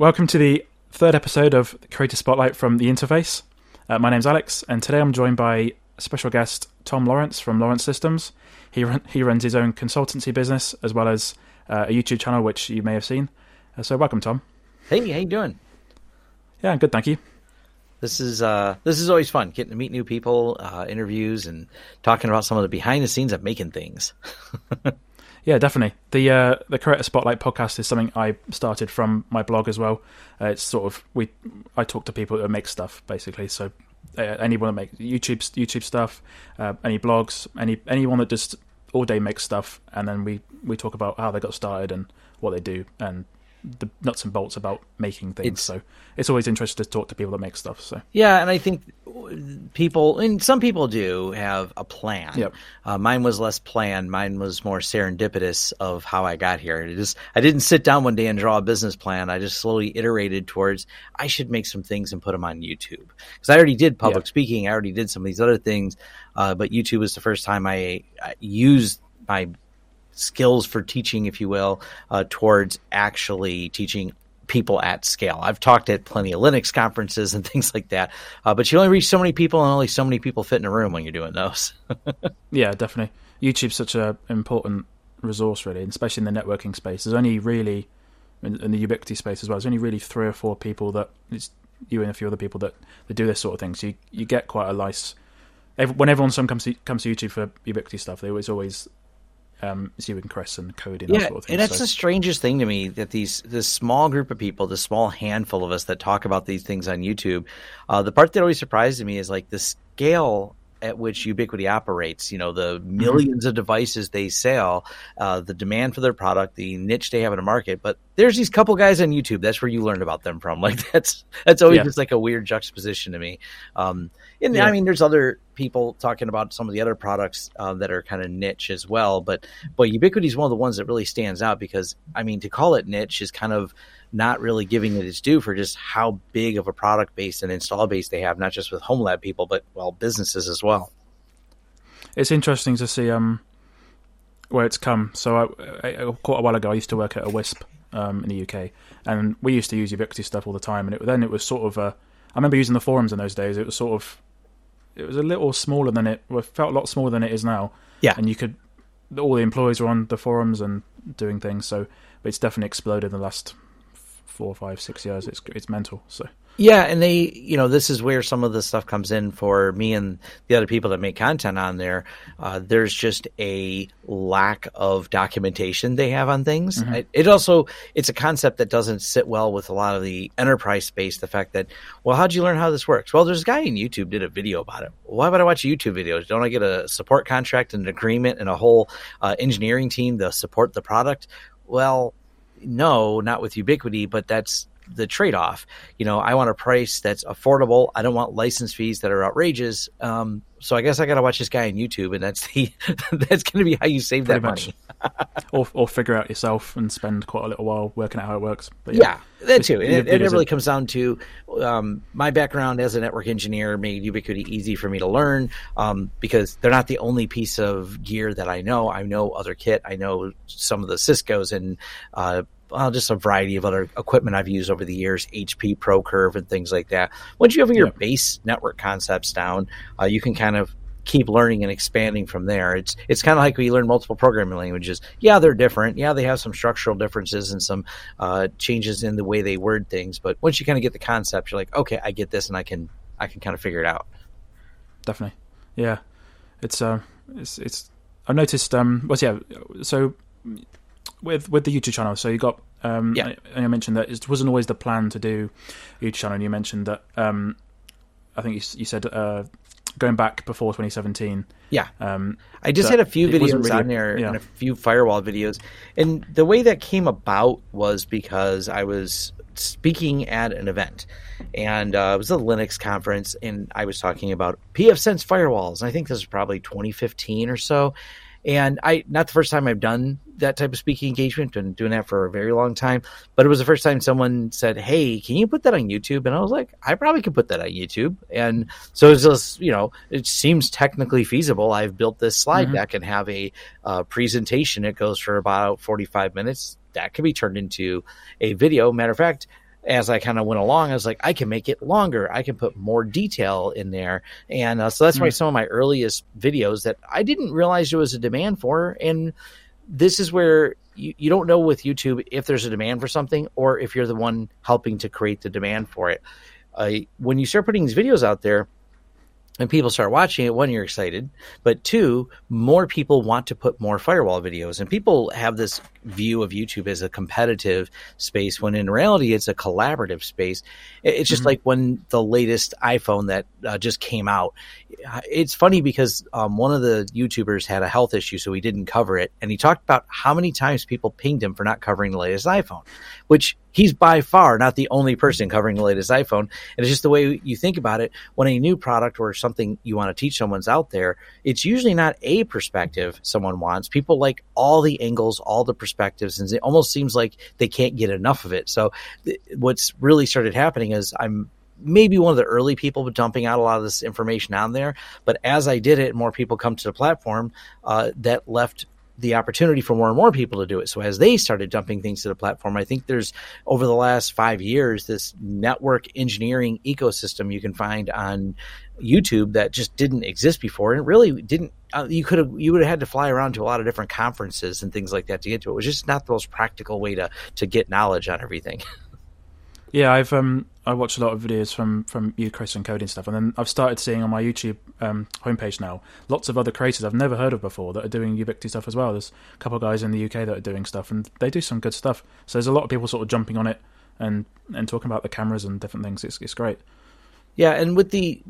welcome to the third episode of Creator Spotlight from the Interface. Uh, my name's Alex, and today I'm joined by special guest Tom Lawrence from Lawrence Systems. He run, he runs his own consultancy business as well as uh, a YouTube channel, which you may have seen. Uh, so, welcome, Tom. Hey, how you doing? Yeah, good, thank you. This is uh, this is always fun getting to meet new people, uh, interviews, and talking about some of the behind the scenes of making things. Yeah, definitely. The uh, the Creator Spotlight podcast is something I started from my blog as well. Uh, it's sort of we I talk to people that make stuff basically. So uh, anyone that makes YouTube YouTube stuff, uh, any blogs, any anyone that just all day makes stuff, and then we we talk about how they got started and what they do and the nuts and bolts about making things. It's, so it's always interesting to talk to people that make stuff. So yeah, and I think people, and some people do have a plan. Yep. Uh, mine was less planned. Mine was more serendipitous of how I got here. It just I didn't sit down one day and draw a business plan. I just slowly iterated towards I should make some things and put them on YouTube because I already did public yep. speaking. I already did some of these other things, uh, but YouTube was the first time I, I used my skills for teaching, if you will, uh, towards actually teaching people at scale. I've talked at plenty of Linux conferences and things like that, uh, but you only reach so many people, and only so many people fit in a room when you're doing those. yeah, definitely. YouTube's such an important resource, really, especially in the networking space. There's only really in, in, the Ubiquiti space as well. There's only really three or four people that it's you and a few other people that, that do this sort of thing. So you you get quite a nice. When everyone comes to, comes to YouTube for Ubiquiti stuff, they always always um, Zewin Chris and coding. Yeah, sort of and that's so. the strangest thing to me that these this small group of people, this small handful of us that talk about these things on YouTube. Uh, the part that always surprises me is like the scale at which Ubiquiti operates. You know, the 1000000s mm-hmm. of devices they sell, uh, the demand for their product, the niche they have in the market. But there's these couple guys on YouTube. That's where you learned about them from. Like that's that's always yeah. just like a weird juxtaposition to me. Um, and yeah. I mean, there's other people talking about some of the other products uh, that are kind of niche as well. But but Ubiquiti is one of the ones that really stands out because I mean, to call it niche is kind of not really giving it its due for just how big of a product base and install base they have, not just with home lab people, but well, businesses as well. It's interesting to see um, where it's come. So, I, I, quite a while ago, I used to work at a WISP um, in the UK, and we used to use Ubiquiti stuff all the time. And it, then it was sort of a, I remember using the forums in those days. It was sort of, it was a little smaller than it, well, felt a lot smaller than it is now. Yeah, and you could, all the employees were on the forums and doing things. So, it's definitely exploded in the last four, five, six years. It's it's mental. So yeah, and they, you know, this is where some of the stuff comes in for me and the other people that make content on there. Uh, there's just a lack of documentation they have on things. Mm-hmm. It, it, also, it's a concept that doesn't sit well with a lot of the enterprise space. The fact that, well, how'd you learn how this works? Well, there's a guy in YouTube did a video about it. Why would I watch YouTube videos? Don't I get a support contract and an agreement and a whole uh, engineering team to support the product? Well, no, not with Ubiquiti, but that's the trade off. You know, I want a price that's affordable. I don't want license fees that are outrageous. Um, so I guess I got to watch this guy on YouTube, and that's the that's going to be how you save Pretty that much. money. or or figure out yourself and spend quite a little while working out how it works. But yeah, yeah that too. It, it, it really comes down to um, my background as a network engineer made Ubiquiti easy for me to learn um, because they're not the only piece of gear that I know. I know other kit. I know some of the Cisco's and uh, well, just a variety of other equipment I've used over the years, HP ProCurve and things like that. Once you have your yeah. base network concepts down, uh, you can kind of keep learning and expanding from there. It's it's kind of like we learn multiple programming languages. Yeah, they're different. Yeah, they have some structural differences and some uh, changes in the way they word things. But once you kind of get the concept, you're like, okay, I get this, and I can I can kind of figure it out. Definitely, yeah. It's uh, it's it's. I've noticed. Um, well, yeah. So with with the YouTube channel. So you got um, yeah. And you mentioned that it wasn't always the plan to do YouTube channel. And you mentioned that um, I think you, you said uh, going back before 2017. Yeah, um, I just had a few videos really, on there yeah. and a few firewall videos, and the way that came about was because I was speaking at an event, and uh, it was a Linux conference, and I was talking about pfSense firewalls. And I think this was probably 2015 or so and I, not the first time I've done that type of speaking engagement, been doing that for a very long time, but it was the first time someone said, Hey, can you put that on YouTube? And I was like, I probably could put that on YouTube. And so it's just, you know, it seems technically feasible. I've built this slide mm-hmm. deck and have a uh, presentation. It goes for about 45 minutes. That could be turned into a video. Matter of fact, as I kind of went along, I was like, I can make it longer. I can put more detail in there. And uh, so that's mm. why some of my earliest videos that I didn't realize there was a demand for. And this is where you, you don't know with YouTube if there's a demand for something or if you're the one helping to create the demand for it. Uh, when you start putting these videos out there, and people start watching it, one, you're excited, but two, more people want to put more firewall videos. And people have this view of YouTube as a competitive space when in reality it's a collaborative space. It's just mm-hmm. like when the latest iPhone that uh, just came out. It's funny because um, one of the YouTubers had a health issue, so he didn't cover it. And he talked about how many times people pinged him for not covering the latest iPhone, which he's by far not the only person covering the latest iPhone. And it's just the way you think about it. When a new product or something you want to teach someone's out there, it's usually not a perspective someone wants. People like all the angles, all the perspectives, and it almost seems like they can't get enough of it. So th- what's really started happening is I'm maybe one of the early people dumping out a lot of this information on there. But as I did it, more people come to the platform uh, that left the opportunity for more and more people to do it. So as they started dumping things to the platform, I think there's over the last five years this network engineering ecosystem you can find on YouTube that just didn't exist before, and it really didn't. Uh, you could have you would have had to fly around to a lot of different conferences and things like that to get to it. It was just not the most practical way to to get knowledge on everything. Yeah, I've um I watch a lot of videos from from you, Chris, and coding stuff, and then I've started seeing on my YouTube um, homepage now lots of other creators I've never heard of before that are doing Ubiquiti stuff as well. There's a couple of guys in the UK that are doing stuff, and they do some good stuff. So there's a lot of people sort of jumping on it and and talking about the cameras and different things. It's it's great. Yeah, and with the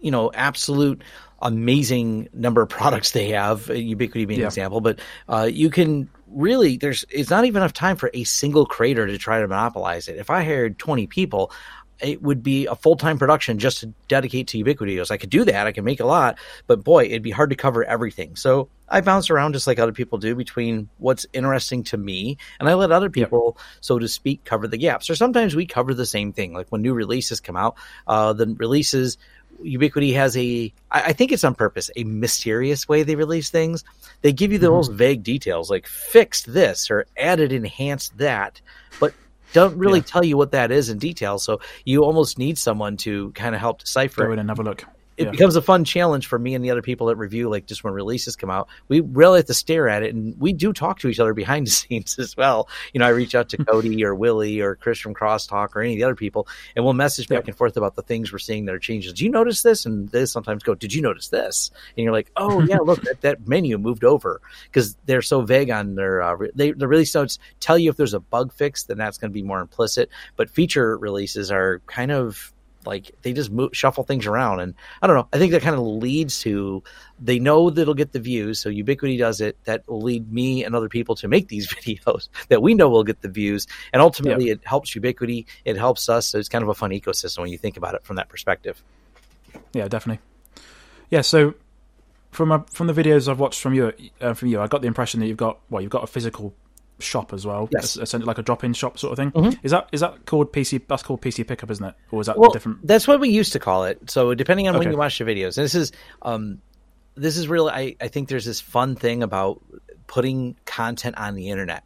you know absolute amazing number of products they have, Ubiquiti being yeah. an example, but uh, you can really there's it's not even enough time for a single creator to try to monopolize it. If I hired 20 people, it would be a full time production just to dedicate to Ubiquiti. I could do that. I can make a lot, but boy, it'd be hard to cover everything. So I bounce around just like other people do between what's interesting to me, and I let other people, yep. so to speak, cover the gaps. Or sometimes we cover the same thing. Like when new releases come out, uh, the releases Ubiquiti has a, I think it's on purpose, a mysterious way they release things. They give you the mm-hmm. most vague details, like fixed this or added, enhanced that, but don't really yeah. tell you what that is in detail. So you almost need someone to kind of help decipher. Go in and have a look it yeah. becomes a fun challenge for me and the other people that review, like just when releases come out. We really have to stare at it, and we do talk to each other behind the scenes as well. You know, I reach out to Cody or Willie or Chris from Crosstalk or any of the other people, and we'll message back and forth about the things we're seeing that are changes. Do you notice this? And they sometimes go, "Did you notice this?" And you're like, "Oh yeah, look, that, that menu moved over," because they're so vague on their uh, they the release notes tell you if there's a bug fix, then that's going to be more implicit. But feature releases are kind of like they just move, shuffle things around, and I don't know. I think that kind of leads to they know that it'll get the views, so Ubiquiti does it. That will lead me and other people to make these videos that we know will get the views, and ultimately it helps Ubiquiti It helps us. So it's kind of a fun ecosystem when you think about it from that perspective. Yeah, definitely. Yeah, so from a, from the videos I've watched from you uh, from you, I got the impression that you've got well, you've got a physical shop as well. Yes, essentially like a drop-in shop sort of thing. Mm-hmm. Is that is that called PC? That's called PC Pickup, isn't it? Or is that well, different? That's what we used to call it. So depending on okay. when you watch the videos, and this is um, this is really I, I think there's this fun thing about putting content on the internet.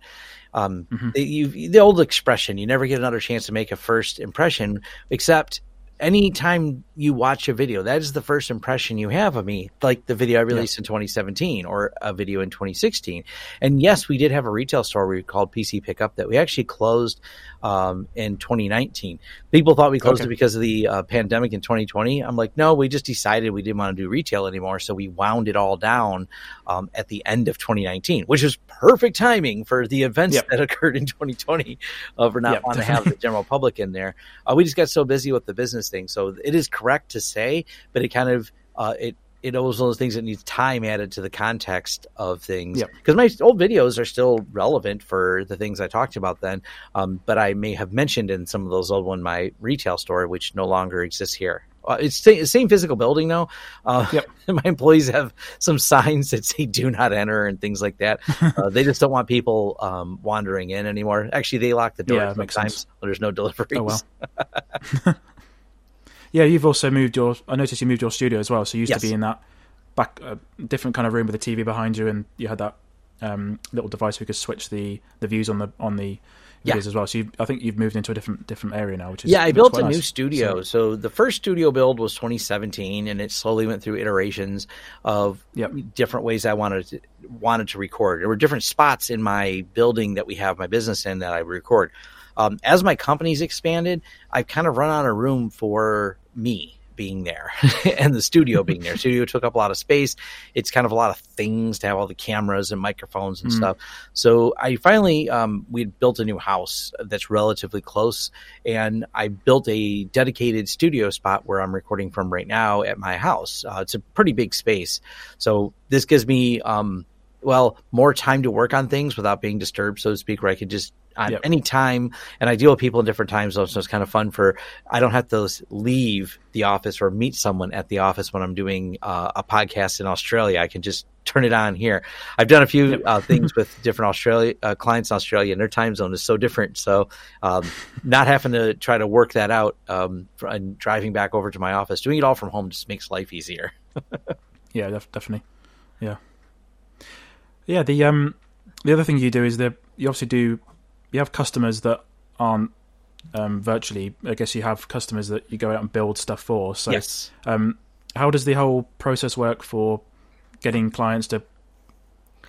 Um, mm-hmm. you, the old expression, you never get another chance to make a first impression, except anytime you watch a video, that is the first impression you have of me, like the video I released yeah. in 2017 or a video in 2016. And yes, we did have a retail store we called PC Pickup that we actually closed um, in 2019. People thought we closed okay. it because of the uh, pandemic in 2020. I'm like, no, we just decided we didn't want to do retail anymore, so we wound it all down um, at the end of 2019, which was perfect timing for the events yep. that occurred in 2020 uh, for not yep, wanting to have the general public in there. Uh, we just got so busy with the business thing, so it is correct to say, but it kind of uh, it it was one of those things that needs time added to the context of things. Because yep. my old videos are still relevant for the things I talked about then, um, but I may have mentioned in some of those old one my retail store, which no longer exists here. Uh, it's the same physical building though. Uh, yep. my employees have some signs that say "Do not enter" and things like that. Uh, they just don't want people um, wandering in anymore. Actually, they lock the door yeah, sometimes there's no deliveries. Oh well. Yeah, you've also moved your. I noticed you moved your studio as well. So you used yes. to be in that back, uh, different kind of room with a TV behind you, and you had that um, little device we could switch the, the views on the on the Yeah. as well. So I think you've moved into a different different area now, which is Yeah, I built a new nice. studio. So, the first studio build was 2017, and it slowly went through iterations of Yep. different ways I wanted to, wanted to record. There were different spots in my building that we have my business in that I record. Um, as my company's expanded, I've kind of run out of room for me being there and the studio being there. Studio took up a lot of space. It's kind of a lot of things to have all the cameras and microphones and Mm. stuff. So I finally um, we built a new house that's relatively close, and I built a dedicated studio spot where I'm recording from right now at my house. Uh, it's a pretty big space, so this gives me um, well more time to work on things without being disturbed, so to speak, where I could just on Yep. any time and I deal with people in different time zones, so it's kind of fun for I don't have to leave the office or meet someone at the office when I'm doing uh, a podcast in Australia. I can just turn it on here. I've done a few Yep. uh, things with different Australia uh, clients in Australia, and their time zone is so different. So, um, not having to try to work that out um, fr- and driving back over to my office, doing it all from home just makes life easier. Yeah, def- definitely. Yeah, yeah. The um, the other thing you do is that you obviously do. You have customers that aren't um, virtually. I guess you have customers that you go out and build stuff for. So, yes. um, how does the whole process work for getting clients to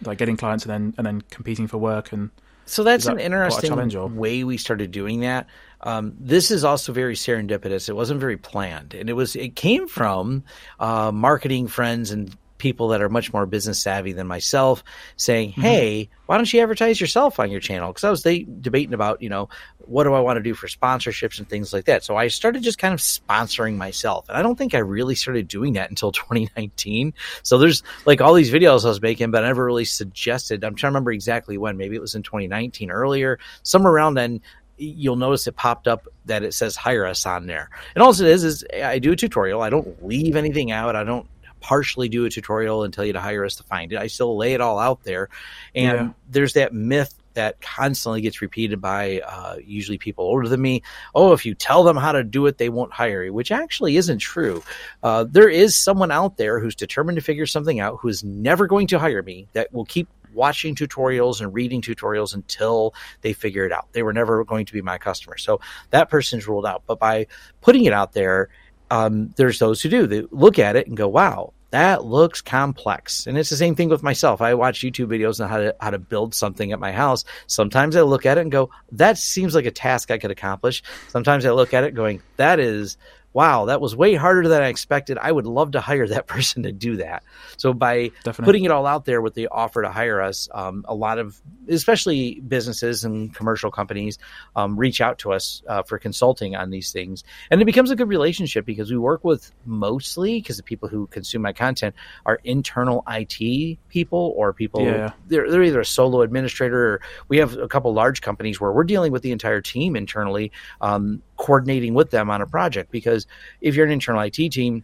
like getting clients and then and then competing for work and So that's that an interesting way we started doing that. Um, this is also very serendipitous. It wasn't very planned, and it was it came from uh, marketing friends and people that are much more business savvy than myself saying, mm-hmm. "Hey, why don't you advertise yourself on your channel?" Because I was they, debating about you know what do I want to do for sponsorships and things like that. So I started just kind of sponsoring myself, and I don't think I really started doing that until 2019. So there's like all these videos I was making, but I never really suggested. I'm trying to remember exactly when. Maybe it was in 2019 earlier, somewhere around then. You'll notice it popped up that it says hire us on there. And all it is is I do a tutorial. I don't leave anything out. I don't partially do a tutorial and tell you to hire us to find it. I still lay it all out there. And Yeah. there's that myth that constantly gets repeated by uh, usually people older than me. Oh, if you tell them how to do it, they won't hire you, which actually isn't true. Uh, there is someone out there who's determined to figure something out who is never going to hire me that will keep watching tutorials and reading tutorials until they figure it out. They were never going to be my customer. So that person's ruled out. But by putting it out there, um, there's those who do. They look at it and go, wow, that looks complex. And it's the same thing with myself. I watch YouTube videos on how to how to build something at my house. Sometimes I look at it and go, that seems like a task I could accomplish. Sometimes I look at it going, that is wow, that was way harder than I expected. I would love to hire that person to do that. So by Definitely. putting it all out there with the offer to hire us, um, a lot of especially businesses and commercial companies um, reach out to us uh, for consulting on these things, and it becomes a good relationship because we work with mostly because the people who consume my content are internal IT people or people Yeah. they're, they're either a solo administrator or we have a couple large companies where we're dealing with the entire team internally, um, coordinating with them on a project because if you're an internal IT team,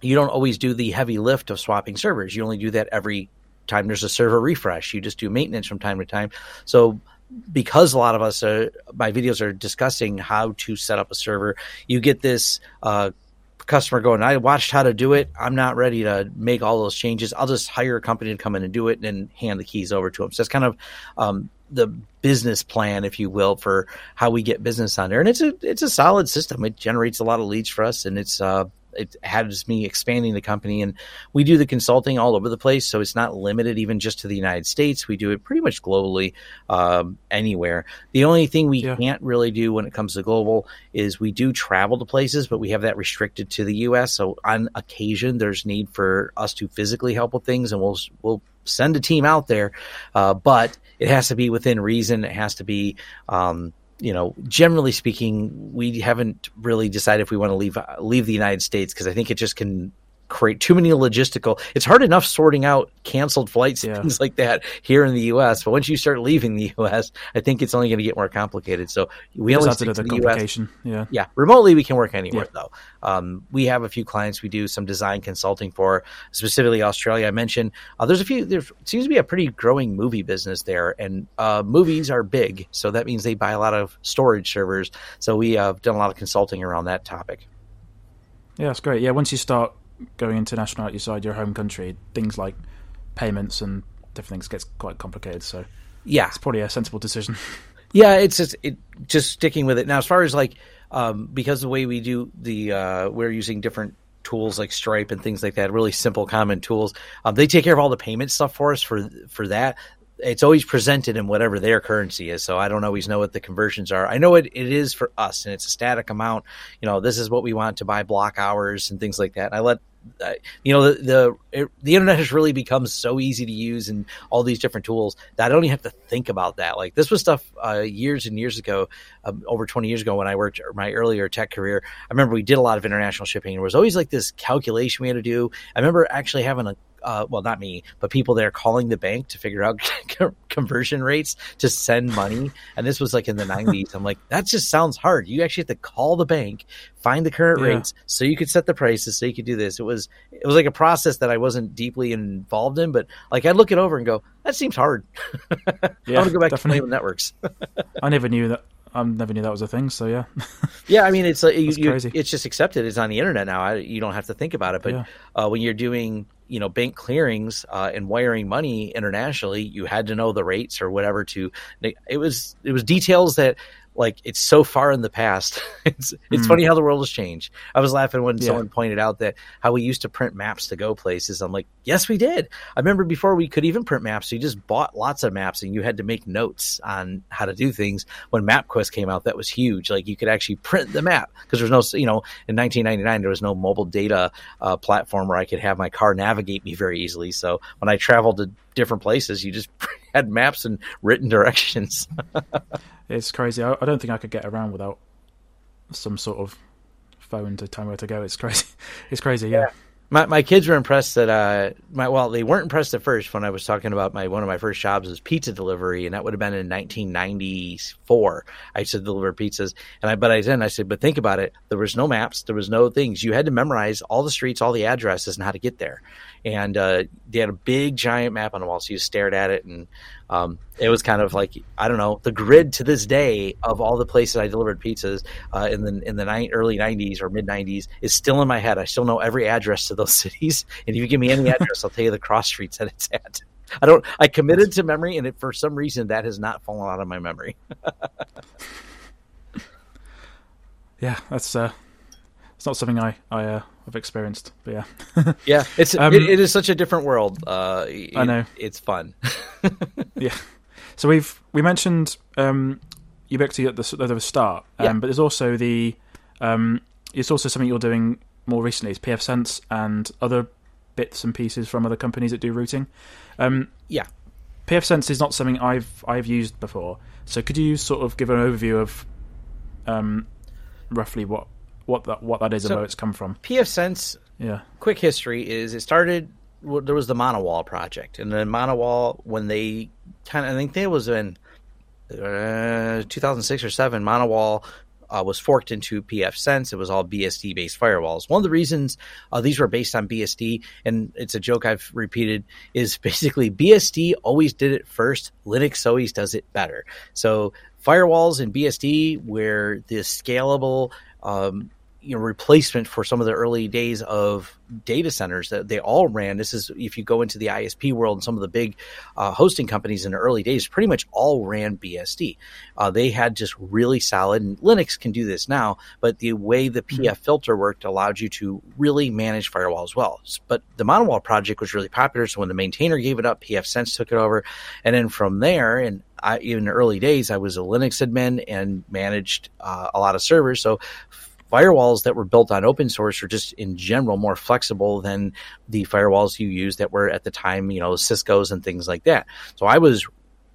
you don't always do the heavy lift of swapping servers. You only do that every time there's a server refresh. You just do maintenance from time to time. So because a lot of us are, my videos are discussing how to set up a server, you get this uh, customer going, I watched how to do it. I'm not ready to make all those changes. I'll just hire a company to come in and do it and hand the keys over to them. So that's kind of um, the business plan, if you will, for how we get business on there. And it's a it's a solid system. It generates a lot of leads for us, and it's uh, it has me expanding the company and we do the consulting all over the place so it's not limited even just to the united states we do it pretty much globally um, anywhere the only thing we Yeah. can't really do when it comes to global is we do travel to places but we have that restricted to the us so on occasion there's need for us to physically help with things and we'll we'll send a team out there uh, but it has to be within reason. It has to be um, you know, generally speaking, we haven't really decided if we want to leave leave the United States because I think it just can create too many logistical. It's hard enough sorting out canceled flights Yeah. and things like that here in the U.S. But once you start leaving the U.S., I think it's only going to get more complicated. So we only stick to the U.S. Yeah. Yeah, remotely we can work anywhere Yeah. though. Um, we have a few clients we do some design consulting for, specifically Australia. I mentioned uh, there's a few. There seems to be a pretty growing movie business there, and uh, movies are big, so that means they buy a lot of storage servers. So we have done a lot of consulting around that topic. Yeah, that's great. Yeah, once you start going international outside your home country, things like payments and different things gets quite complicated. So yeah, it's probably a sensible decision. Yeah, it's just it just sticking with it. Now, as far as like um, because the way we do the uh, we're using different tools like Stripe and things like that, really simple, common tools. Um, they take care of all the payment stuff for us for for that. It's always presented in whatever their currency is, so I don't always know what the conversions are. I know it, it is for us, and it's a static amount. You know, this is what we want to buy block hours and things like that. And I let you know the the, it, the internet has really become so easy to use and all these different tools that I don't even have to think about that. Like this was stuff uh, years and years ago, um, over 20 years ago when I worked my earlier tech career. I remember we did a lot of international shipping. There was always like this calculation we had to do. I remember actually having a uh, well, not me, but people there calling the bank to figure out conversion rates to send money. And this was like in the 90s. I'm like, that just sounds hard. You actually have to call the bank, find the current yeah. rates, so you could set the prices, so you could do this. It was it was like a process that I wasn't deeply involved in, but like I'd look it over and go, that seems hard. Yeah, I want to go back definitely. to networks. I never knew that I never knew that was a thing. So yeah, yeah. I mean, it's like you, you, it's just accepted. It's on the internet now. I, you don't have to think about it. But yeah. uh, when you're doing you know bank clearings uh, and wiring money internationally, you had to know the rates or whatever. To it was it was details that like it's so far in the past. it's it's mm. funny how the world has changed. I was laughing when yeah. someone pointed out that how we used to print maps to go places. I'm like, yes, we did. I remember before we could even print maps, you just bought lots of maps and you had to make notes on how to do things. When MapQuest came out, that was huge. Like you could actually print the map because there's no, you know, in 1999 there was no mobile data uh, platform where I could have my car navigate me very easily. So when I traveled to different places, you just had maps and written directions. it's crazy. I, I, don't think I could get around without some sort of phone to tell me where to go. It's crazy. It's crazy. Yeah. yeah. My my kids were impressed that uh my well they weren't impressed at first when I was talking about my one of my first jobs was pizza delivery and that would have been in 1994. I used to deliver pizzas and I but I then I said but think about it there was no maps there was no things you had to memorize all the streets all the addresses and how to get there and uh, they had a big giant map on the wall, so you stared at it, and um, it was kind of like I don't know the grid to this day of all the places I delivered pizzas uh, in the in the ni- early '90s or mid '90s is still in my head. I still know every address to those cities, and if you give me any address, I'll tell you the cross streets that it's at. I don't. I committed to memory, and it, for some reason that has not fallen out of my memory. yeah, that's uh, it's not something I I uh, I've experienced. But yeah, yeah, it's um, it, it is such a different world. Uh, it, I know it's fun. yeah. So we've we mentioned um, Ubiquiti at the, at the start, um, yeah. but there's also the um, it's also something you're doing more recently. It's pfSense and other bits and pieces from other companies that do routing. Um, yeah, pfSense is not something I've I've used before. So could you sort of give an overview of um, roughly what what that what that is so, and where it's come from. pfSense. yeah. Quick history is it started. There was the m0n0wall project, and then m0n0wall when they kind of I think it was in uh, 2006 or seven. m0n0wall uh, was forked into pfSense. It was all BSD based firewalls. One of the reasons uh, these were based on BSD, and it's a joke I've repeated, is basically BSD always did it first. Linux always does it better. So firewalls in BSD, where the scalable um, you know replacement for some of the early days of data centers that they all ran. This is if you go into the ISP world and some of the big uh, hosting companies in the early days, pretty much all ran BSD. Uh, they had just really solid, and Linux can do this now, but the way the PF mm-hmm. filter worked allowed you to really manage firewall as well. But the m0n0wall project was really popular, so when the maintainer gave it up, pfSense took it over, and then from there, and I, in the early days, I was a Linux admin and managed uh, a lot of servers. So firewalls that were built on open source are just in general more flexible than the firewalls you use that were at the time, you know, Cisco's and things like that. So I was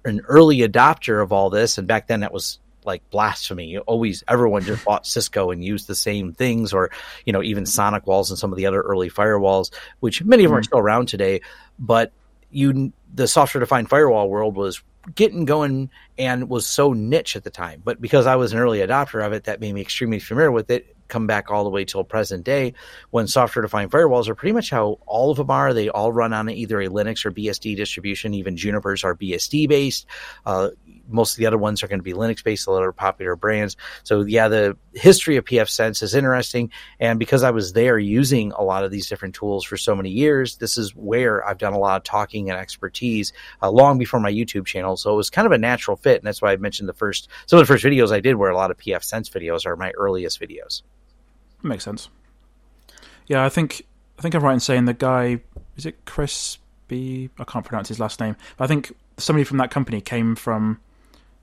an early adopter of all this, and back then that was like blasphemy. Always, everyone just bought Cisco and used the same things, or you know, even SonicWalls and some of the other early firewalls, which many of them are mm-hmm. still around today. But you, the software defined firewall world was getting going and was so niche at the time. But because I was an early adopter of it, that made me extremely familiar with it. come back all the way till present day when software defined firewalls are pretty much how all of them are. They all run on either a Linux or BSD distribution. Even Juniper's are BSD based. Uh, most of the other ones are going to be Linux based, a lot of popular brands. So yeah, the history of pfSense is interesting. And because I was there using a lot of these different tools for so many years, this is where I've done a lot of talking and expertise uh, long before my YouTube channel. So it was kind of a natural fit. And that's why I mentioned the first, some of the first videos I did were a lot of pfSense videos are my earliest videos. Makes sense. Yeah, I think, I think I'm right in saying the guy, is it Chris B? I can't pronounce his last name. But I think somebody from that company came from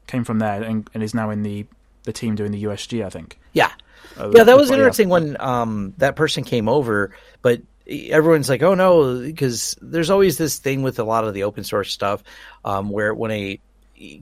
came from there and, and is now in the the team doing the USG. I think. Yeah, uh, yeah, that was interesting when um, that person came over, but everyone's like, "Oh no," because there's always this thing with a lot of the open source stuff um, where when a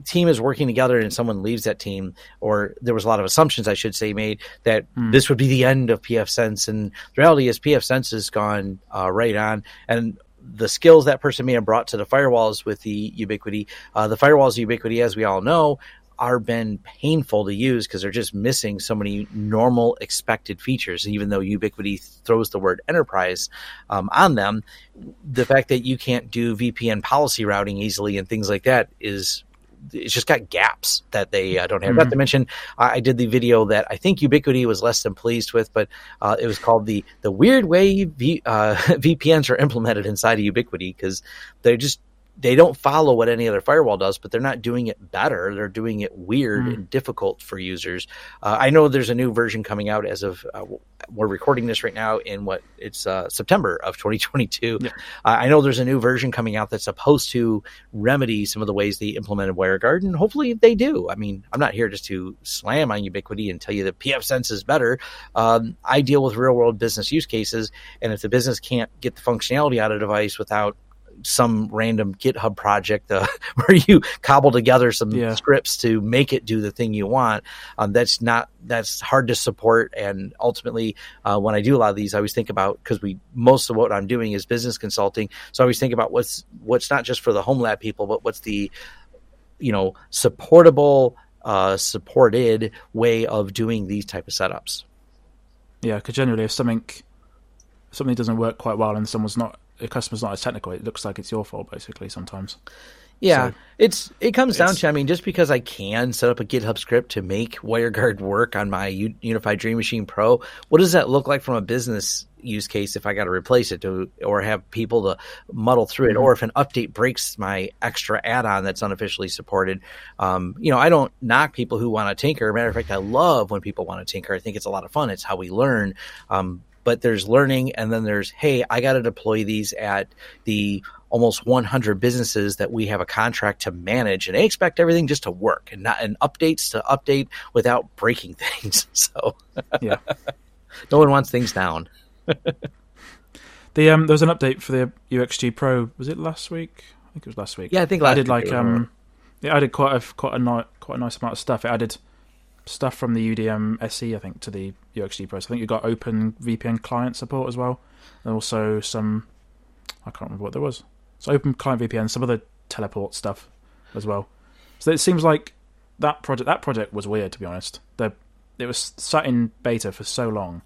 team is working together and someone leaves that team, or there was a lot of assumptions, I should say, made that mm. this would be the end of pfSense. And the reality is, pfSense has gone uh, right on. And the skills that person may have brought to the firewalls with the Ubiquiti. Uh, the firewalls Ubiquiti, as we all know, are been painful to use because they're just missing so many normal expected features. Even though Ubiquiti throws the word enterprise um, on them, the fact that you can't do VPN policy routing easily and things like that is it's just got gaps that they uh, don't have. Mm-hmm. Not to mention, I did the video that I think Ubiquiti was less than pleased with, but uh, it was called the the weird way v, uh, VPNs are implemented inside of Ubiquiti because they're just they don't follow what any other firewall does, but they're not doing it better. They're doing it weird mm. and difficult for users. Uh, I know there's a new version coming out as of uh, we're recording this right now in what it's uh, September of 2022. Yeah. I know there's a new version coming out that's supposed to remedy some of the ways they implemented WireGuard, and hopefully they do. I mean, I'm not here just to slam on Ubiquiti and tell you that pfSense is better. Um, I deal with real world business use cases, and if the business can't get the functionality out of a device without some random GitHub project uh, where you cobble together some yeah. scripts to make it do the thing you want. Um, that's not that's hard to support. And ultimately, uh, when I do a lot of these, I always think about because we most of what I'm doing is business consulting, so I always think about what's what's not just for the home lab people, but what's the you know supportable, uh, supported way of doing these type of setups. Yeah, because generally, if something something doesn't work quite well and someone's not a customer's not as technical, it looks like it's your fault basically sometimes. Yeah, so, it's it comes down to I mean, just because I can set up a GitHub script to make WireGuard work on my U- UniFi Dream Machine Pro, what does that look like from a business use case if I got to replace it to or have people to muddle through it, mm-hmm. or if an update breaks my extra add-on that's unofficially supported? Um, you know, I don't knock people who want to tinker. Matter of fact, I love when people want to tinker. I think it's a lot of fun. It's how we learn. Um, but there's learning and then there's hey i got to deploy these at the almost 100 businesses that we have a contract to manage and they expect everything just to work and not and updates to update without breaking things so. Yeah. No one wants things down. The um there was an update for the uxg pro. Was it last week? I think it was last week. Yeah i think i did like um yeah. i did quite a quite a nice quite a nice amount of stuff. It added stuff from the UDM SE, I think, to the UXG Pro. So I think you've got Open VPN client support as well, and also some I can't remember what there was. So Open Client VPN, some other teleport stuff as well. So it seems like that project that project was weird to be honest. The it was sat in beta for so long.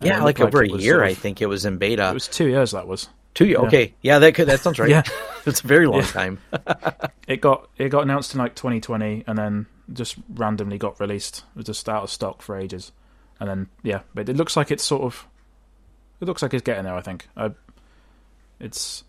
Yeah, like over a year, sort of, I think it was in beta. It was two years. That was two years. Yeah. Okay, yeah, that could that sounds right. yeah, it's a very long yeah. time. it got it got announced in like 2020, and then just randomly got released. It was just out of stock for ages, and then yeah, but it looks like it's sort of, it looks like it's getting there. I think I, it's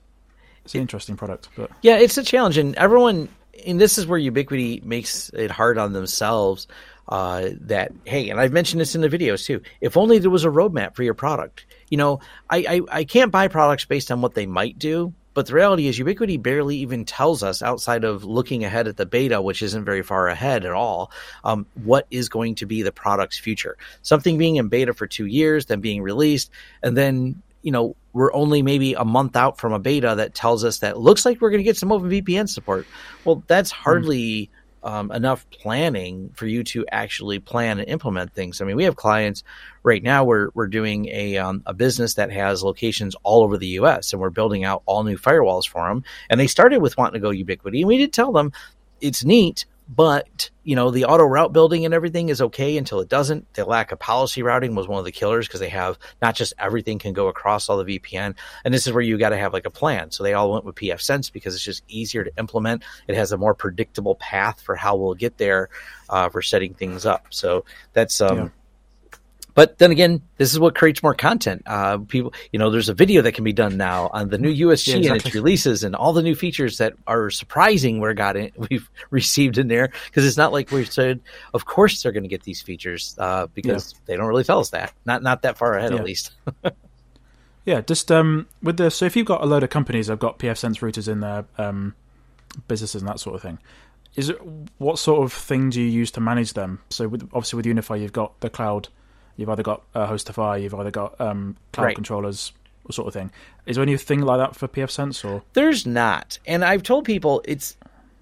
it's an interesting product, but yeah, it's a challenge, and everyone, and this is where Ubiquiti makes it hard on themselves. Uh, that hey, and I've mentioned this in the videos too. If only there was a roadmap for your product. You know, I, I, I can't buy products based on what they might do but the reality is, Ubiquiti barely even tells us, outside of looking ahead at the beta, which isn't very far ahead at all, um, what is going to be the product's future. Something being in beta for two years, then being released, and then you know we're only maybe a month out from a beta that tells us that looks like we're going to get some OpenVPN support. Well, that's hmm. hardly um, enough planning for you to actually plan and implement things. I mean, we have clients right now. We're we're doing a um, a business that has locations all over the U.S. and we're building out all new firewalls for them. And they started with wanting to go Ubiquiti, and we did tell them it's neat, but you know the auto route building and everything is okay until it doesn't. The lack of policy routing was one of the killers because they have not just everything can go across all the VPN, and this is where you got to have like a plan. So they all went with pfSense because it's just easier to implement. It has a more predictable path for how we'll get there uh, for setting things up. So that's um, yeah. But then again, this is what creates more content. Uh, people, you know, there's a video that can be done now on the new USG yeah, exactly. and its releases and all the new features that are surprising. We're got it, we've received in there because it's not like we said. Of course, they're going to get these features uh, because yeah. they don't really tell us that. Not not that far ahead, yeah. at least. yeah, just um, with the so if you've got a load of companies that've got pfSense routers in their um, businesses and that sort of thing. Is it what sort of thing do you use to manage them? So with, obviously with UniFi, you've got the cloud You've either got a HostiFi, you've either got um, cloud right. controllers, sort of thing. Is there anything like that for pfSense or? There's not, and I've told people it's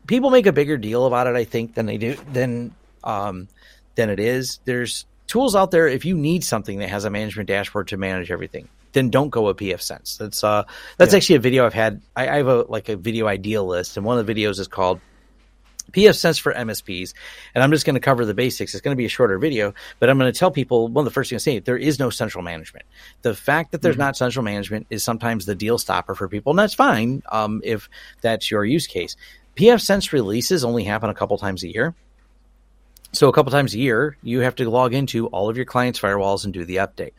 people make a bigger deal about it. I think than they do than um, than it is. There's tools out there. If you need something that has a management dashboard to manage everything, then don't go with pfSense. That's uh that's yeah. actually a video I've had. I, I have a like a video idea list, and one of the videos is called pfSense for MSPs, and I'm just going to cover the basics. It's going to be a shorter video, but I'm going to tell people one of the first things I say: there is no central management. The fact that there's mm-hmm. not central management is sometimes the deal stopper for people, and that's fine um, if that's your use case. pfSense releases only happen a couple times a year. So a couple times a year, you have to log into all of your clients' firewalls and do the update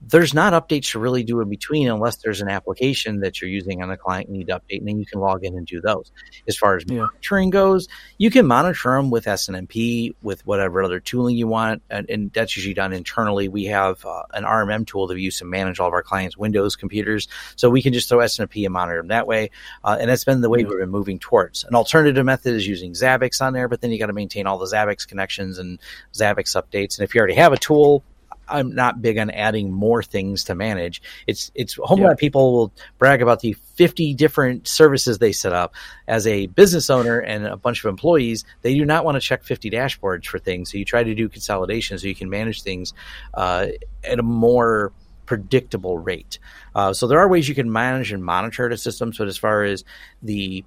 there's not updates to really do in between unless there's an application that you're using on the client need to update, and then you can log in and do those. As far as yeah. monitoring goes, you can monitor them with SNMP, with whatever other tooling you want, and, and that's usually done internally. We have uh, an RMM tool that we use to manage all of our clients' Windows computers, so we can just throw SNMP and monitor them that way. Uh, and that's been the way yeah. we've been moving towards. An alternative method is using Zabbix on there, but then you got to maintain all the Zabbix connections and Zabbix updates. And if you already have a tool, I'm not big on adding more things to manage. It's it's lot of people will brag about the 50 different services they set up. As a business owner and a bunch of employees, they do not want to check 50 dashboards for things. So you try to do consolidation so you can manage things uh, at a more predictable rate. Uh, so there are ways you can manage and monitor the systems, but as far as the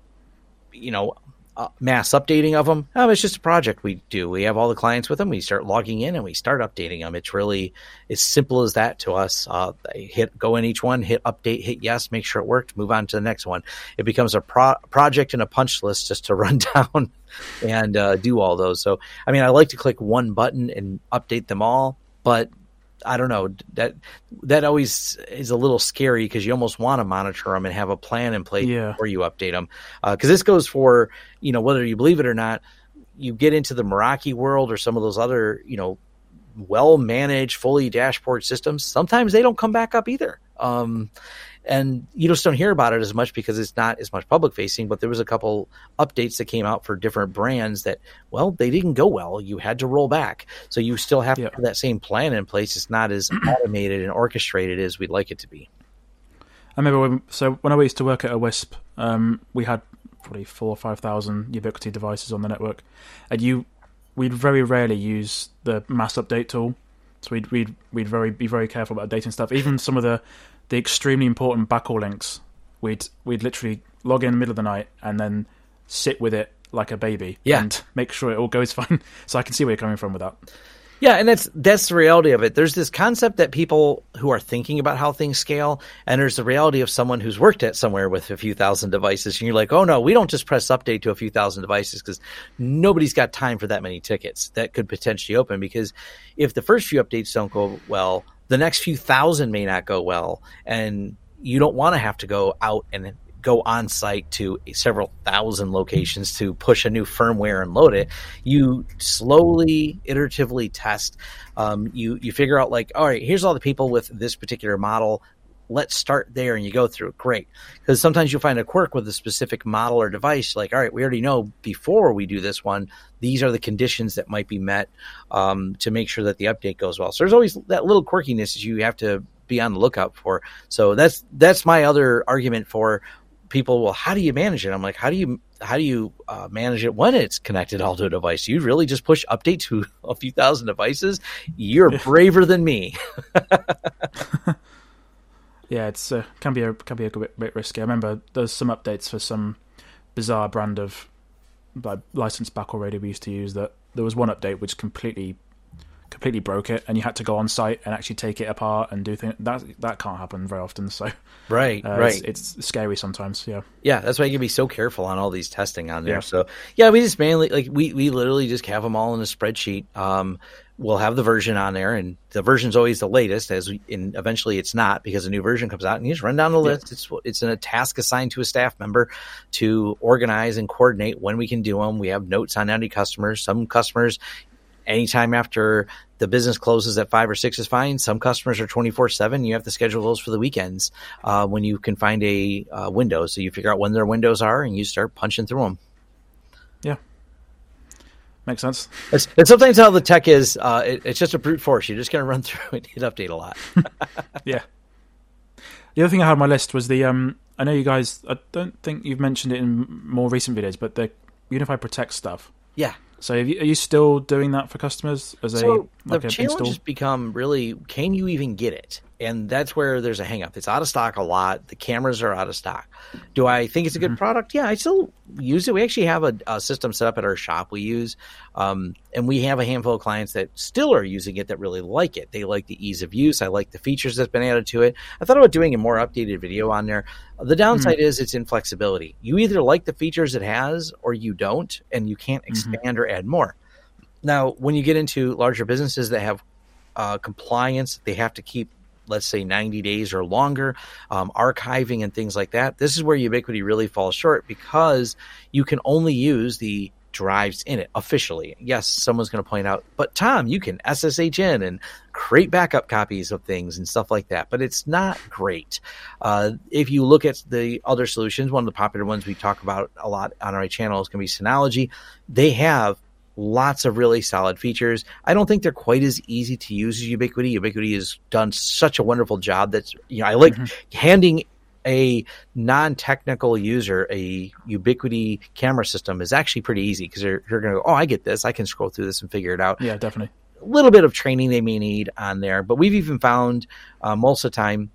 you know mass updating of them. Oh, it's just a project we do. We have all the clients with them. We start logging in and we start updating them. It's really as simple as that to us. Uh, hit go in each one, hit update, hit yes, make sure it worked, move on to the next one. It becomes a pro- project and a punch list just to run down and uh, do all those. So, I mean, I like to click one button and update them all, but I don't know that that always is a little scary because you almost want to monitor them and have a plan in place yeah. before you update them. Because uh, this goes for you know whether you believe it or not, you get into the Meraki world or some of those other you know well managed, fully dashboard systems. Sometimes they don't come back up either. Um, and you just don't hear about it as much because it's not as much public facing. But there was a couple updates that came out for different brands that, well, they didn't go well. You had to roll back, so you still have yeah. to have that same plan in place. It's not as automated and orchestrated as we'd like it to be. I remember when, so when I used to work at a WISP, um, we had probably four or five thousand Ubiquiti devices on the network, and you we'd very rarely use the mass update tool. So we'd we'd we'd very be very careful about updating stuff. Even some of the the extremely important backhaul links, we'd we'd literally log in the middle of the night and then sit with it like a baby yeah. and make sure it all goes fine. So I can see where you're coming from with that. Yeah, and that's that's the reality of it. There's this concept that people who are thinking about how things scale, and there's the reality of someone who's worked at somewhere with a few thousand devices, and you're like, oh no, we don't just press update to a few thousand devices because nobody's got time for that many tickets that could potentially open. Because if the first few updates don't go well, the next few thousand may not go well, and you don't want to have to go out and go on site to several thousand locations to push a new firmware and load it. You slowly, iteratively test. Um, you you figure out like, all right, here's all the people with this particular model. Let's start there, and you go through it. Great, because sometimes you'll find a quirk with a specific model or device. Like, all right, we already know before we do this one, these are the conditions that might be met um, to make sure that the update goes well. So there's always that little quirkiness you have to be on the lookout for. So that's that's my other argument for people, well, how do you manage it? I'm like, how do you how do you uh, manage it when it's connected all to a device? You really just push update to a few thousand devices. You're braver than me. yeah, it's uh, can be a can be a bit, bit risky. I remember there's some updates for some bizarre brand of like licensed back already we used to use that there was one update which completely completely broke it and you had to go on site and actually take it apart and do things that that can't happen very often so. Right uh, right. it's, it's, scary sometimes yeah. Yeah that's why you can be so careful on all these testing on there yeah. so. Yeah we just mainly like we we literally just have them all in a spreadsheet. Um we'll have the version on there and the version's always the latest as we, and eventually it's not because a new version comes out and you just run down the list. It's it's a task assigned to a staff member to organize and coordinate when we can do them we have notes on any customers. Some customers anytime after the business closes at five or six is fine. Some customers are 24 seven. You have to schedule those for the weekends uh, when you can find a uh, window. So you figure out when their windows are and you start punching through them. Yeah. Makes sense. It's, and sometimes how the tech is, uh, it, it's just a brute force. You're just going to run through it, hit update a lot. yeah. The other thing I had on my list was the, um, I know you guys, I don't think you've mentioned it in more recent videos, but the UniFi Protect stuff. Yeah. So, are you, are you still doing that for customers as so a like the challenge install? has become really can you even get it? And that's where there's a hangup. It's out of stock a lot. The cameras are out of stock. Do I think it's a good mm-hmm. product? Yeah, I still use it. We actually have a, a system set up at our shop we use, um, and we have a handful of clients that still are using it that really like it. They like the ease of use. I like the features that's been added to it. I thought about doing a more updated video on there. The downside mm-hmm. is its inflexibility. You either like the features it has or you don't, and you can't mm-hmm. expand mm-hmm. or add more. Now, when you get into larger businesses that have uh, compliance, they have to keep let's say 90 days or longer, um, archiving and things like that. This is where Ubiquiti really falls short because you can only use the drives in it officially. Yes, someone's going to point out, but Tom, you can SSH in and create backup copies of things and stuff like that, but it's not great. Uh, if you look at the other solutions, one of the popular ones we talk about a lot on our channel is going to be Synology. They have lots of really solid features. I don't think they're quite as easy to use as Ubiquiti. Ubiquiti has done such a wonderful job that's you know I like mm-hmm. handing a non-technical user a Ubiquiti camera system is actually pretty easy because they're, they're going to go, oh, I get this. I can scroll through this and figure it out. Yeah, definitely. A little bit of training they may need on there, but we've even found uh, most of the time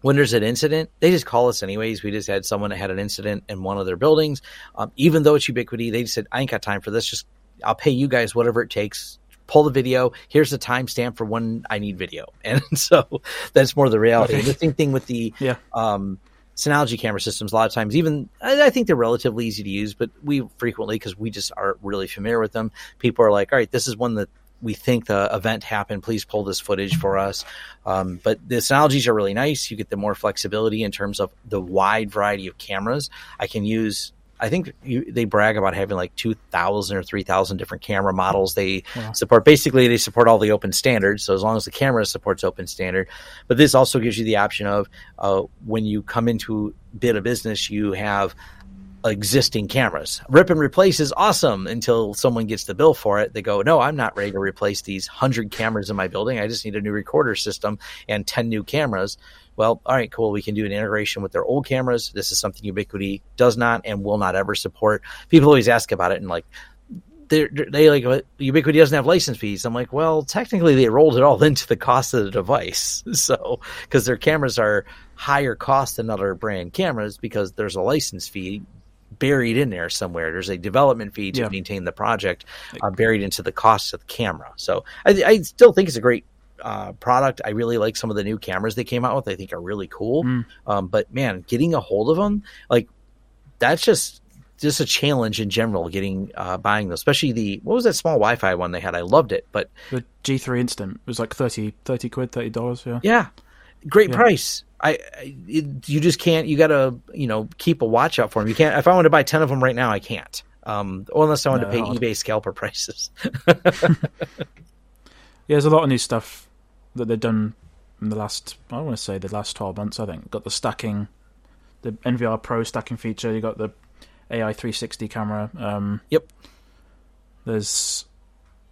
when there's an incident, they just call us anyways. We just had someone that had an incident in one of their buildings. Um, even though it's Ubiquiti, they just said, I ain't got time for this. Just I'll pay you guys whatever it takes. Pull the video. Here's the timestamp for when I need video, and so that's more the reality. Okay. The same thing with the yeah. um, Synology camera systems. A lot of times, even I think they're relatively easy to use, but we frequently because we just aren't really familiar with them. People are like, "All right, this is one that we think the event happened. Please pull this footage for us. Um, but the Synologies are really nice. You get the more flexibility in terms of the wide variety of cameras. I can use I think you, they brag about having like 2,000 or 3,000 different camera models they wow. support. Basically, they support all the open standards. So as long as the camera supports open standard, but this also gives you the option of uh, when you come into bid a business, you have existing cameras. Rip and replace is awesome until someone gets the bill for it. They go, no, I'm not ready to replace these hundred cameras in my building. I just need a new recorder system and 10 new cameras well, all right, cool. We can do an integration with their old cameras. This is something Ubiquiti does not and will not ever support. People always ask about it and like, they're, they like Ubiquiti doesn't have license fees. I'm like, well, technically they rolled it all into the cost of the device. So because their cameras are higher cost than other brand cameras because there's a license fee buried in there somewhere. There's a development fee to yeah. maintain the project uh, buried into the cost of the camera. So I, I still think it's a great uh, product. I really like some of the new cameras they came out with. I think are really cool. Mm. Um, but man, getting a hold of them, like that's just just a challenge in general. Getting uh, buying those, especially the what was that small Wi-Fi one they had? I loved it, but the G3 Instant was like 30, 30 quid, thirty dollars. Yeah, yeah, great yeah. price. I, I it, you just can't. You got to you know keep a watch out for them. You can't. If I want to buy ten of them right now, I can't. Um, unless I want no, to pay eBay scalper prices. yeah, there's a lot of new stuff that they've done in the last, I want to say the last 12 months, I think. Got the stacking, the NVR Pro stacking feature, you got the AI 360 camera. Um, yep. There's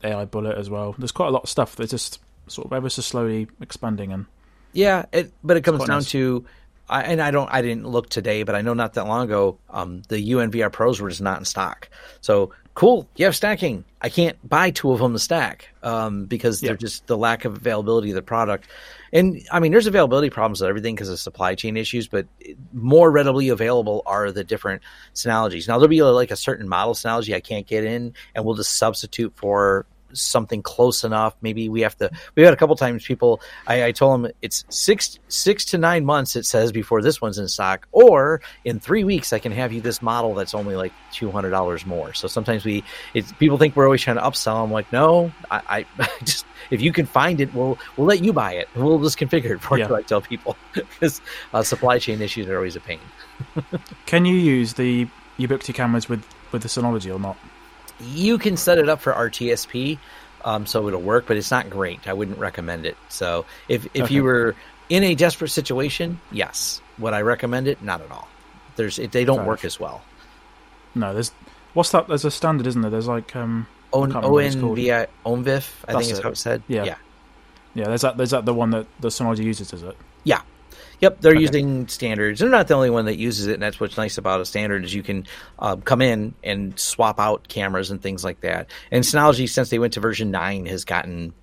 AI Bullet as well. There's quite a lot of stuff that's just sort of ever so slowly expanding and yeah, it, but it comes down nice. to I, and I don't, I didn't look today, but I know not that long ago, um, the UNVR Pros were just not in stock. So cool, you have stacking. I can't buy two of them to stack um, because Yeah. they're just the lack of availability of the product. And I mean, there's availability problems with everything because of supply chain issues, but more readily available are the different Synologies. Now there'll be like a certain model Synology I can't get in, and we'll just substitute for something close enough. Maybe we have to. We had a couple times people. I, I told them it's six six to nine months. It says before this one's in stock, or in three weeks I can have you this model that's only like two hundred dollars more. So sometimes we, it's people think we're always trying to upsell. I'm like, no, I, I just if you can find it, we'll we'll let you buy it. We'll just configure it for Yeah. you. I tell people because uh, supply chain issues are always a pain. Can you use the Ubiquiti cameras with with the Synology or not? You can set it up for RTSP, um, so it'll work, but it's not great. I wouldn't recommend it. So if if Okay. you were in a desperate situation, yes. Would I recommend it? Not at all. There's it, they don't Fair work as well. No, there's what's that? There's a standard, isn't there? There's like um, On can't remember what it's called. ONVI ONVIF, I That's think is how it said. Yeah. yeah. yeah. There's that. There's that the one that the Synology uses, is it? Yeah. Yep, they're Okay. using standards. They're not the only one that uses it, and that's what's nice about a standard is you can uh, come in and swap out cameras and things like that. And Synology, since they went to version nine, has gotten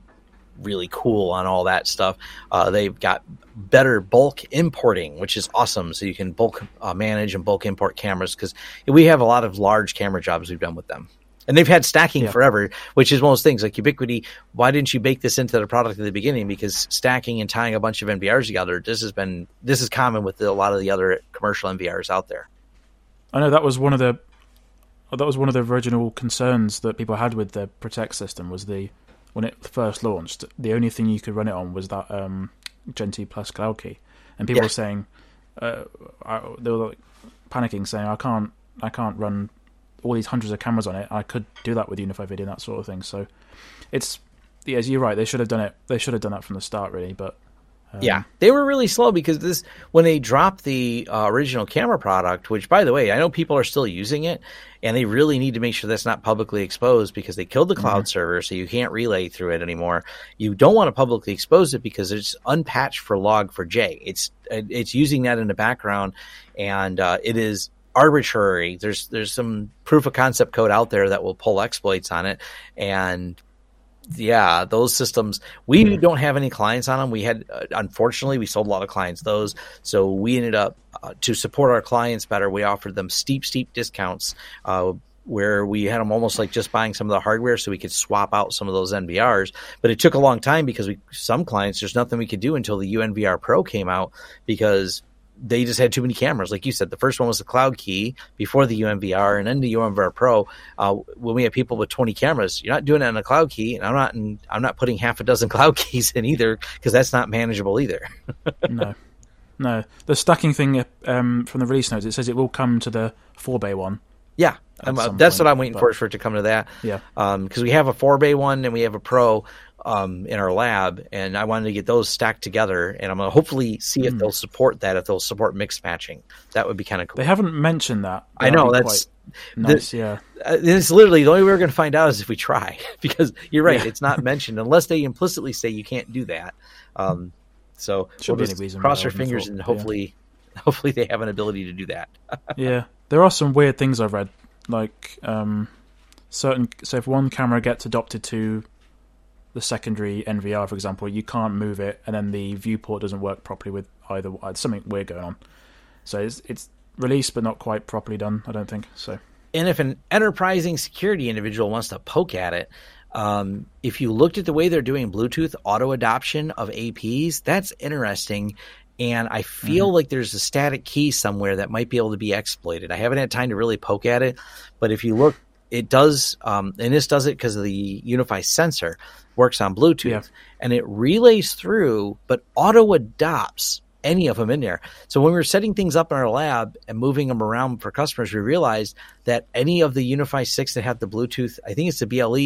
really cool on all that stuff. Uh, they've got better bulk importing, which is awesome. So you can bulk uh, manage and bulk import cameras because we have a lot of large camera jobs we've done with them. And they've had stacking Yeah. forever, which is one of those things like Ubiquiti. Why didn't you bake this into the product in the beginning? Because stacking and tying a bunch of NVRs together, this has been this is common with the, a lot of the other commercial NVRs out there. I know that was one of the that was one of the original concerns that people had with the Protect system was the when it first launched, the only thing you could run it on was that um, Gen 2 Plus Cloud Key, and people Yeah. were saying uh, I, they were like panicking, saying I can't I can't run all these hundreds of cameras on it. I could do that with UniFi Video and that sort of thing. So it's yeah, you're right. They should have done it. They should have done that from the start, really. But um, Yeah, they were really slow because this when they dropped the uh, original camera product, which by the way, I know people are still using it, and they really need to make sure that's not publicly exposed because they killed the cloud server, so you can't relay through it anymore. You don't want to publicly expose it because it's unpatched for log4j. It's it's using that in the background, and uh, it is arbitrary. There's there's some proof of concept code out there that will pull exploits on it, and yeah, those systems we don't have any clients on them. We had, uh, unfortunately, we sold a lot of clients those, so we ended up uh, to support our clients better. We offered them steep, steep discounts. Uh, where we had them almost like just buying some of the hardware so we could swap out some of those NVRs. But it took a long time because we some clients there's nothing we could do until the UNVR Pro came out because they just had too many cameras. Like you said, the first one was the Cloud Key before the UNVR, and then the UNVR Pro. Uh, when we have people with 20 cameras, you're not doing it on a Cloud Key, and I'm not. In, I'm not putting half a dozen Cloud Keys in either because that's not manageable either. no, no. The stacking thing um, from the release notes it says it will come to the four bay one. Yeah, I'm, uh, that's point, what I'm waiting but- for for it to come to that. Yeah. Um because we have a four bay one and we have a pro um, in our lab, and I wanted to get those stacked together, and I'm gonna hopefully see Hmm. if they'll support that. If they'll support mixed matching, that would be kind of cool. They haven't mentioned that. I know that's nice. yeah, uh, it's literally the only way we're going to find out is if we try because you're right Yeah. it's not mentioned unless they implicitly say you can't do that um, so we'll just cross our fingers and yeah. hopefully hopefully they have an ability to do that yeah. There are some weird things I've read, like um, certain. So if one camera gets adopted to the secondary NVR, for example, you can't move it, and then the viewport doesn't work properly with either. Something weird going on. So it's it's released but not quite properly done. I don't think so. and if an enterprising security individual wants to poke at it um, if you looked at the way they're doing bluetooth auto adoption of aps that's interesting and i feel like there's a static key somewhere that might be able to be exploited i haven't had time to really poke at it but if you look it does um, and this does it because the UniFi sensor works on bluetooth Yeah. and it relays through but auto adopts any of them in there so when we were setting things up in our lab and moving them around for customers we realized that any of the UniFi 6 that had the bluetooth i think it's the ble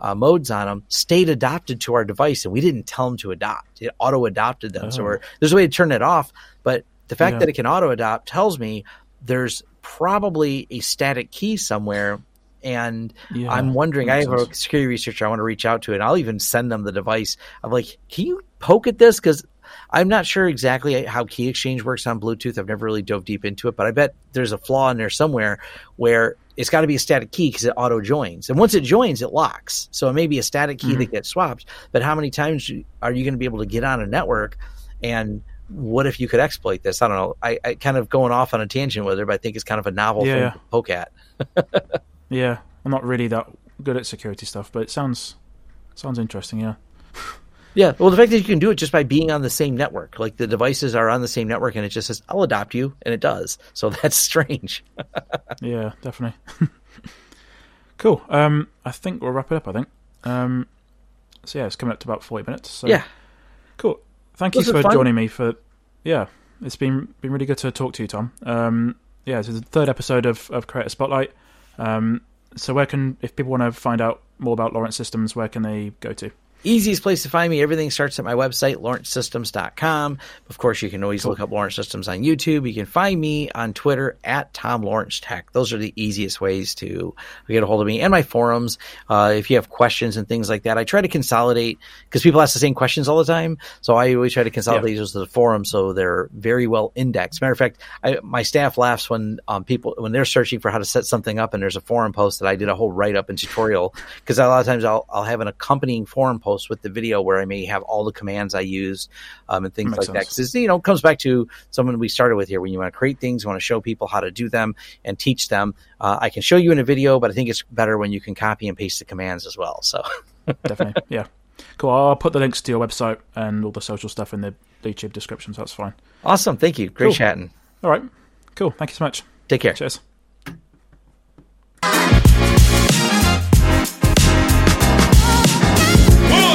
uh, modes on them stayed adopted to our device and we didn't tell them to adopt it auto adopted them so Oh. we're, there's a way to turn it off but the fact Yeah. that it can auto adopt tells me there's probably a static key somewhere and Yeah, I'm wondering. I have a security researcher I want to reach out to, and I'll even send them the device. I'm like, can you poke at this? Because I'm not sure exactly how key exchange works on Bluetooth. I've never really dove deep into it, but I bet there's a flaw in there somewhere where it's got to be a static key because it auto joins. And once it joins, it locks. So it may be a static key mm-hmm. that gets swapped. But how many times are you going to be able to get on a network? And what if you could exploit this? I don't know. I, I kind of going off on a tangent with it, but I think it's kind of a novel yeah. thing to poke at. yeah, I'm not really that good at security stuff, but it sounds sounds interesting. Yeah. Yeah, well, the fact that you can do it just by being on the same network, like the devices are on the same network, and it just says, "I'll adopt you," and it does. So that's strange. yeah, definitely. cool. Um, I think we'll wrap it up. I think. Um, so yeah, it's coming up to about forty minutes. So. Yeah. Cool. Thank you for joining me. For yeah, it's been been really good to talk to you, Tom. Um, yeah, this is the third episode of of Creator Spotlight. Um, so where can if people want to find out more about Lawrence Systems, where can they go to? Easiest place to find me, everything starts at my website, lawrencesystems.com. Of course, you can always cool. look up Lawrence Systems on YouTube. You can find me on Twitter at Tom Lawrence Tech. Those are the easiest ways to get a hold of me and my forums. Uh, if you have questions and things like that, I try to consolidate because people ask the same questions all the time. So I always try to consolidate yeah. those to the forum so they're very well indexed. Matter of fact, I, my staff laughs when um, people, when they're searching for how to set something up and there's a forum post that I did a whole write up and tutorial because a lot of times I'll, I'll have an accompanying forum post post with the video where I may have all the commands I use um, and things like sense. that. Because you know, it comes back to someone we started with here. When you want to create things, you want to show people how to do them and teach them. Uh, I can show you in a video, but I think it's better when you can copy and paste the commands as well. So definitely, yeah. Cool. I'll put the links to your website and all the social stuff in the YouTube description. So that's fine. Awesome. Thank you. Great cool. chatting. All right. Cool. Thank you so much. Take care. Cheers.